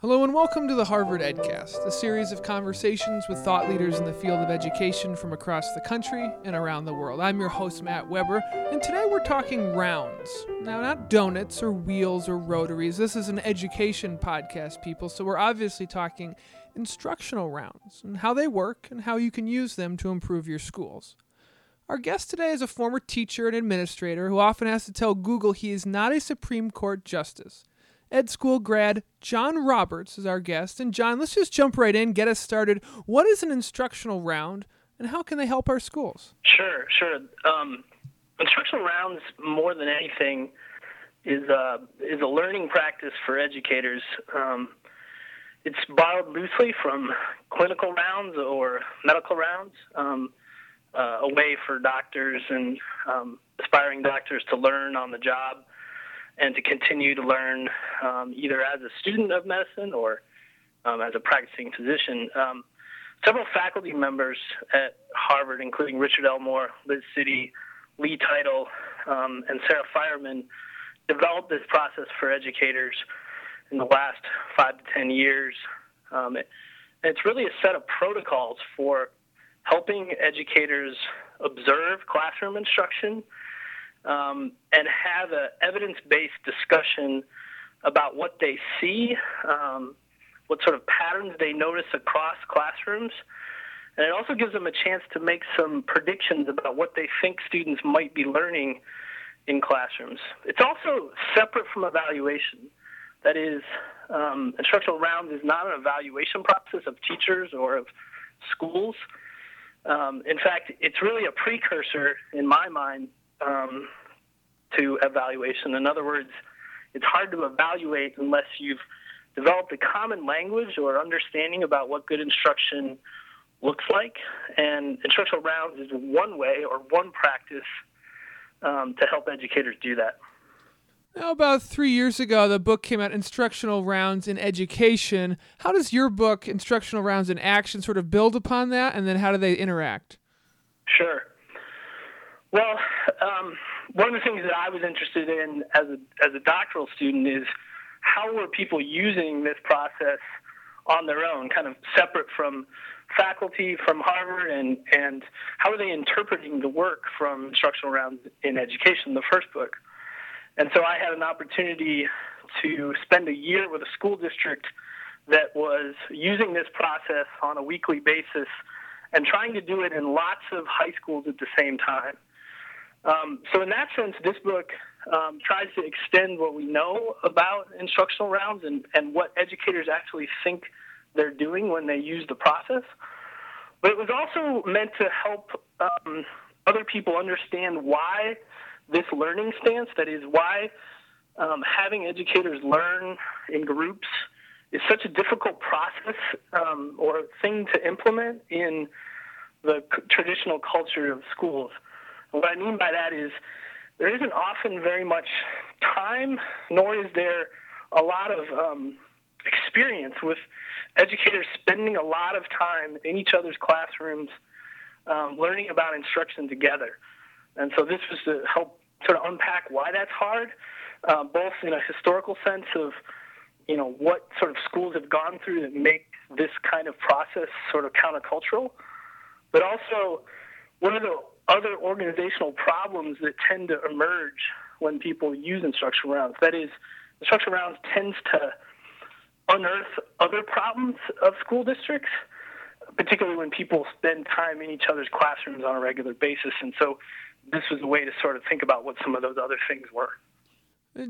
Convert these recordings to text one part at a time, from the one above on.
Hello and welcome to the Harvard EdCast, a series of conversations with thought leaders in the field of education from across the country and around the world. I'm your host, Matt Weber, and today we're talking rounds. Now, not donuts or wheels or rotaries. This is an education podcast, people, so we're obviously talking instructional rounds and how they work and how you can use them to improve your schools. Our guest today is a former teacher and administrator who often has to tell Google he is not a Supreme Court justice. Ed School grad John Roberts is our guest. And John, let's just jump right in, get us started. What is an instructional round, and how can they help our schools? Sure, sure. Um, instructional rounds, more than anything, is a, uh, is a learning practice for educators. Um, it's borrowed loosely from clinical rounds or medical rounds, um, uh, a way for doctors and um, aspiring doctors to learn on the job and to continue to learn um, either as a student of medicine or um, as a practicing physician. Um, several faculty members at Harvard, including Richard Elmore, Liz City, Lee Teitel, um, and Sarah Fiarman, developed this process for educators in the last five to ten years. Um, it, it's really a set of protocols for helping educators observe classroom instruction um, and have an evidence based discussion about what they see, um, what sort of patterns they notice across classrooms. And it also gives them a chance to make some predictions about what they think students might be learning in classrooms. It's also separate from evaluation. That is, um, instructional rounds is not an evaluation process of teachers or of schools. Um, in fact, it's really a precursor, in my mind, um, to evaluation. In other words, it's hard to evaluate unless you've developed a common language or understanding about what good instruction looks like. And instructional rounds is one way or one practice um, to help educators do that. Now, about three years ago, the book came out, Instructional Rounds in Education. How does your book, Instructional Rounds in Action, sort of build upon that, and then how do they interact? Sure. Well, um, one of the things that I was interested in as a as a doctoral student is how were people using this process on their own, kind of separate from faculty from Harvard, and and how are they interpreting the work from instructional rounds in education, the first book. And so I had an opportunity to spend a year with a school district that was using this process on a weekly basis and trying to do it in lots of high schools at the same time. Um, so, in that sense, this book um, tries to extend what we know about instructional rounds and, and what educators actually think they're doing when they use the process. But it was also meant to help um, other people understand why this learning stance, that is, why um, having educators learn in groups is such a difficult process um, or thing to implement in the traditional culture of schools. What I mean by that is there isn't often very much time, nor is there a lot of um, experience with educators spending a lot of time in each other's classrooms um, learning about instruction together. And so this was to help sort of unpack why that's hard, uh, both in a historical sense of you know what sort of schools have gone through that make this kind of process sort of countercultural, but also one of the other organizational problems that tend to emerge when people use instructional rounds. That is, instructional rounds tends to unearth other problems of school districts, particularly when people spend time in each other's classrooms on a regular basis. And so this was a way to sort of think about what some of those other things were.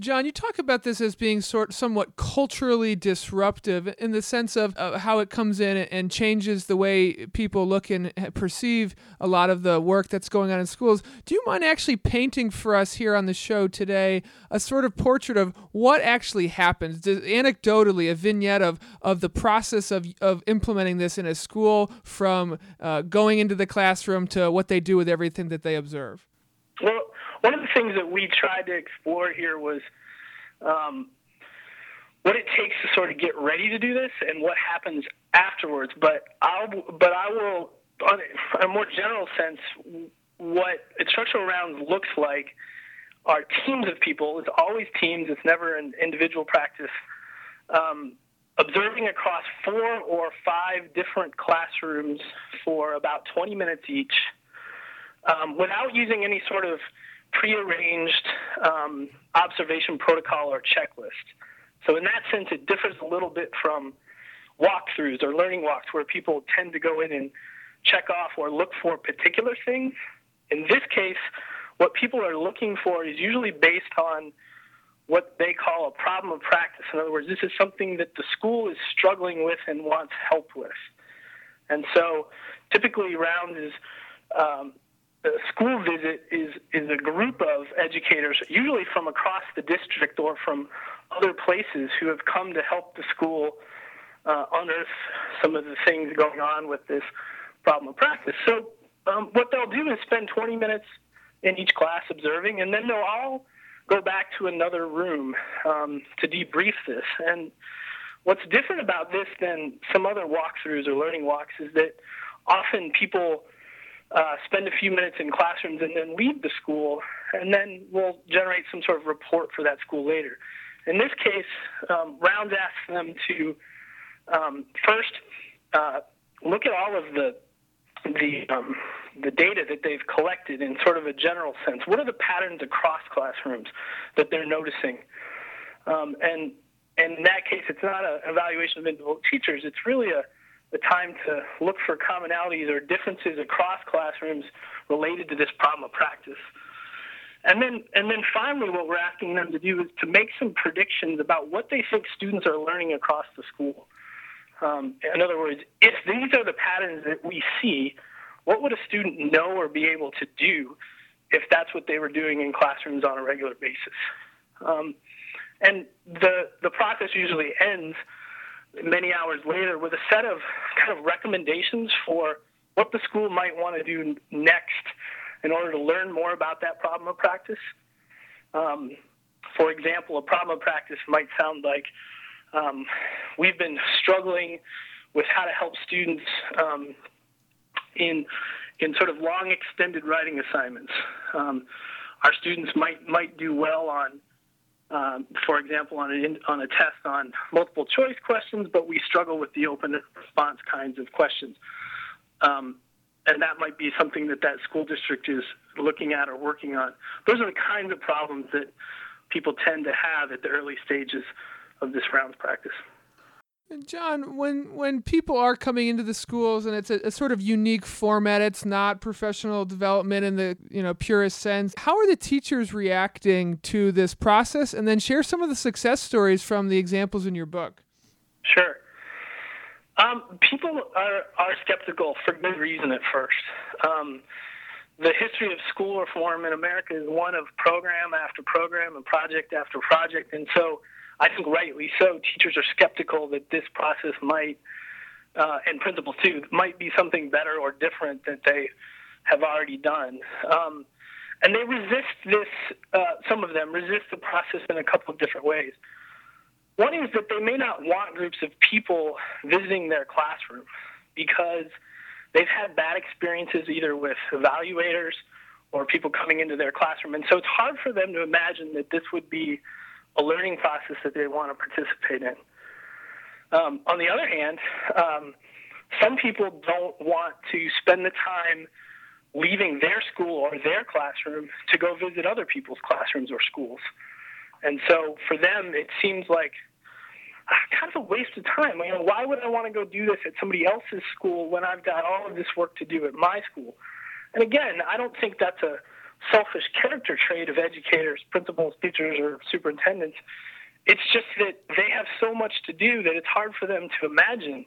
John, you talk about this as being sort somewhat culturally disruptive in the sense of uh, how it comes in and changes the way people look and perceive a lot of the work that's going on in schools. Do you mind actually painting for us here on the show today a sort of portrait of what actually happens, anecdotally, a vignette of, of the process of, of implementing this in a school from uh, going into the classroom to what they do with everything that they observe? Well, one of the things that we tried to explore here was um, what it takes to sort of get ready to do this and what happens afterwards. But I'll, but I will, on a more general sense, what instructional rounds looks like are teams of people. It's always teams. It's never an individual practice. Um, observing across four or five different classrooms for about 20 minutes each um, without using any sort of prearranged um, observation protocol or checklist. So, in that sense, it differs a little bit from walkthroughs or learning walks where people tend to go in and check off or look for particular things. In this case, what people are looking for is usually based on what they call a problem of practice. In other words, this is something that the school is struggling with and wants help with. And so typically rounds is um, a school visit is, is a group of educators, usually from across the district or from other places, who have come to help the school uh, unearth some of the things going on with this problem of practice. So um, what they'll do is spend 20 minutes in each class observing, and then they'll all go back to another room um, to debrief this. And what's different about this than some other walkthroughs or learning walks is that often people uh, spend a few minutes in classrooms and then leave the school, and then we'll generate some sort of report for that school later. In this case, um, Rounds asks them to um, first uh, look at all of the the um, the data that they've collected in sort of a general sense. What are the patterns across classrooms that they're noticing? Um, and and in that case, it's not an evaluation of individual teachers. It's really a the time to look for commonalities or differences across classrooms related to this problem of practice. And then, and then finally, what we're asking them to do is to make some predictions about what they think students are learning across the school. Um, in other words, if these are the patterns that we see, what would a student know or be able to do if that's what they were doing in classrooms on a regular basis? Um, and the the process usually ends many hours later with a set of kind of recommendations for what the school might want to do next in order to learn more about that problem of practice. Um, for example, a problem of practice might sound like um, we've been struggling with how to help students um, in in sort of long extended writing assignments. Um, our students might might do well on um, for example, on a, on a test on multiple choice questions, but we struggle with the open response kinds of questions. Um, and that might be something that that school district is looking at or working on. Those are the kinds of problems that people tend to have at the early stages of this rounds practice. John, when when people are coming into the schools and it's a, a, sort of unique format, it's not professional development in the you know purest sense. How are the teachers reacting to this process? And then share some of the success stories from the examples in your book. Sure. Um, people are are skeptical for good reason at first. Um, the history of school reform in America is one of program after program and project after project, and so I think rightly so, teachers are skeptical that this process might, uh, and principals too, might be something better or different that they have already done. Um, and they resist this, uh, some of them resist the process in a couple of different ways. One is that they may not want groups of people visiting their classroom because they've had bad experiences either with evaluators or people coming into their classroom. And so it's hard for them to imagine that this would be a learning process that they want to participate in. Um, on the other hand, um, some people don't want to spend the time leaving their school or their classroom to go visit other people's classrooms or schools. And so for them, it seems like ah, kind of a waste of time. You know, why would I want to go do this at somebody else's school when I've got all of this work to do at my school? And again, I don't think that's a selfish character trait of educators, principals, teachers, or superintendents. It's just that they have so much to do that it's hard for them to imagine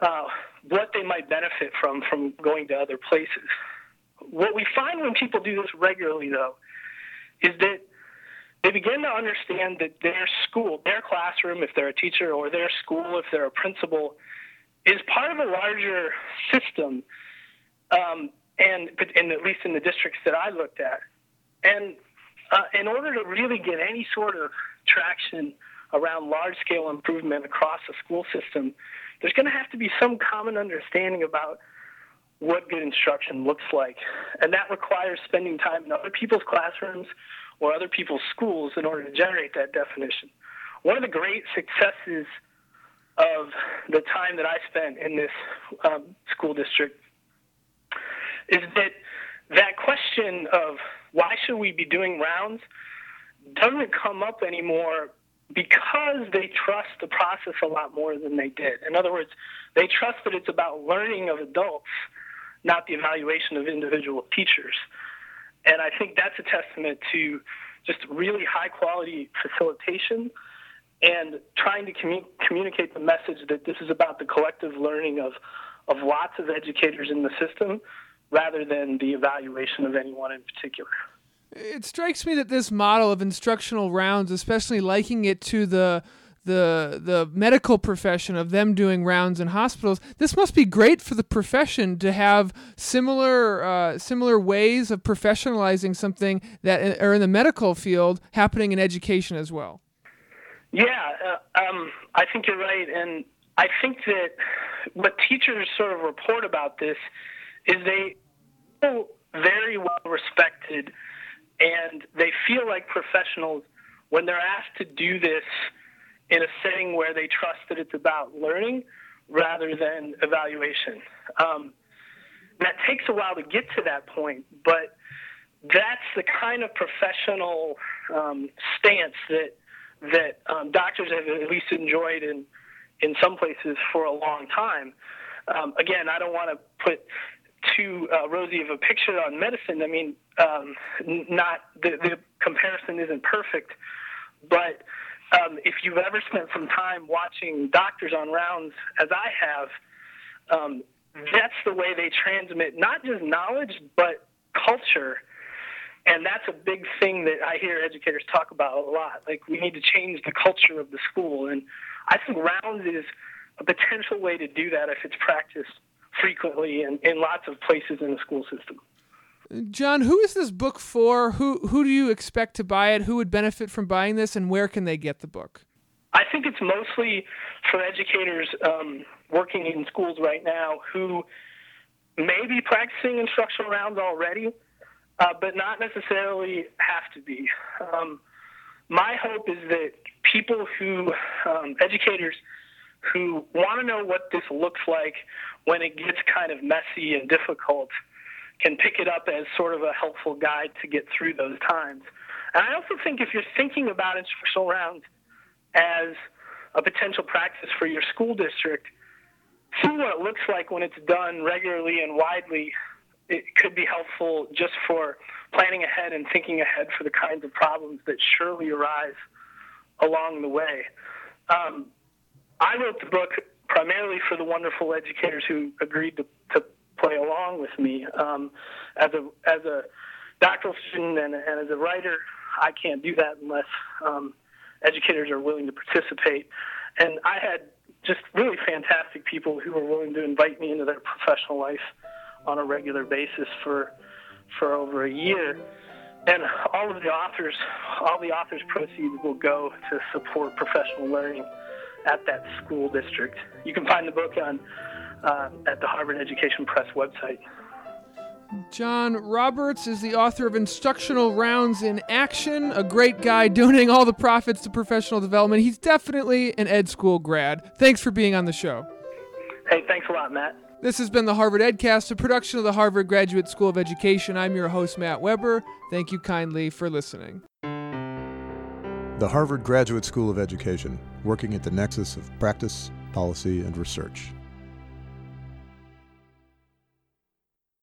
uh, what they might benefit from from going to other places. What we find when people do this regularly, though, is that they begin to understand that their school, their classroom, if they're a teacher, or their school, if they're a principal, is part of a larger system um, and, and at least in the districts that I looked at. And uh, in order to really get any sort of traction around large scale improvement across the school system, there's going to have to be some common understanding about what good instruction looks like. And that requires spending time in other people's classrooms or other people's schools in order to generate that definition. One of the great successes of the time that I spent in this um, school district is that that question of why should we be doing rounds doesn't come up anymore because they trust the process a lot more than they did. In other words, they trust that it's about learning of adults, not the evaluation of individual teachers. And I think that's a testament to just really high quality facilitation and trying to commu- communicate the message that this is about the collective learning of, of lots of educators in the system rather than the evaluation of anyone in particular. It strikes me that this model of instructional rounds, especially liking it to the the the medical profession of them doing rounds in hospitals. This must be great for the profession to have similar uh, similar ways of professionalizing something that are in the medical field happening in education as well. Yeah, uh, um, I think you're right, and I think that what teachers sort of report about this is they feel very well respected, and they feel like professionals when they're asked to do this in a setting where they trust that it's about learning rather than evaluation. Um, that takes a while to get to that point, but that's the kind of professional um, stance that that um, doctors have at least enjoyed in in some places for a long time. Um, again, I don't want to put too uh, rosy of a picture on medicine. I mean, um, not the, the comparison isn't perfect, but um, if you've ever spent some time watching doctors on rounds, as I have, um, that's the way they transmit not just knowledge but culture. And that's a big thing that I hear educators talk about a lot. Like we need to change the culture of the school, and I think rounds is a potential way to do that if it's practiced frequently and in lots of places in the school system. John, who is this book for? Who who do you expect to buy it? Who would benefit from buying this, and where can they get the book? I think it's mostly for educators um, working in schools right now who may be practicing instructional rounds already, uh, but not necessarily have to be. Um, my hope is that people who, um, educators who want to know what this looks like when it gets kind of messy and difficult can pick it up as sort of a helpful guide to get through those times. And I also think if you're thinking about instructional rounds as a potential practice for your school district, see what it looks like when it's done regularly and widely. It could be helpful just for planning ahead and thinking ahead for the kinds of problems that surely arise along the way. Um, I wrote the book primarily for the wonderful educators who agreed to, to play along with me. Um, as a as a doctoral student and, and, as a writer, I can't do that unless um, educators are willing to participate. And I had just really fantastic people who were willing to invite me into their professional life on a regular basis for for over a year. And all of the authors, all the authors' proceeds will go to support professional learning at that school district. You can find the book on uh, at the Harvard Education Press website. John Roberts is the author of Instructional Rounds in Action, a great guy donating all the profits to professional development. He's definitely an ed school grad. Thanks for being on the show. Hey, thanks a lot, Matt. This has been the Harvard EdCast, a production of the Harvard Graduate School of Education. I'm your host, Matt Weber. Thank you kindly for listening. The Harvard Graduate School of Education, working at the nexus of practice, policy, and research.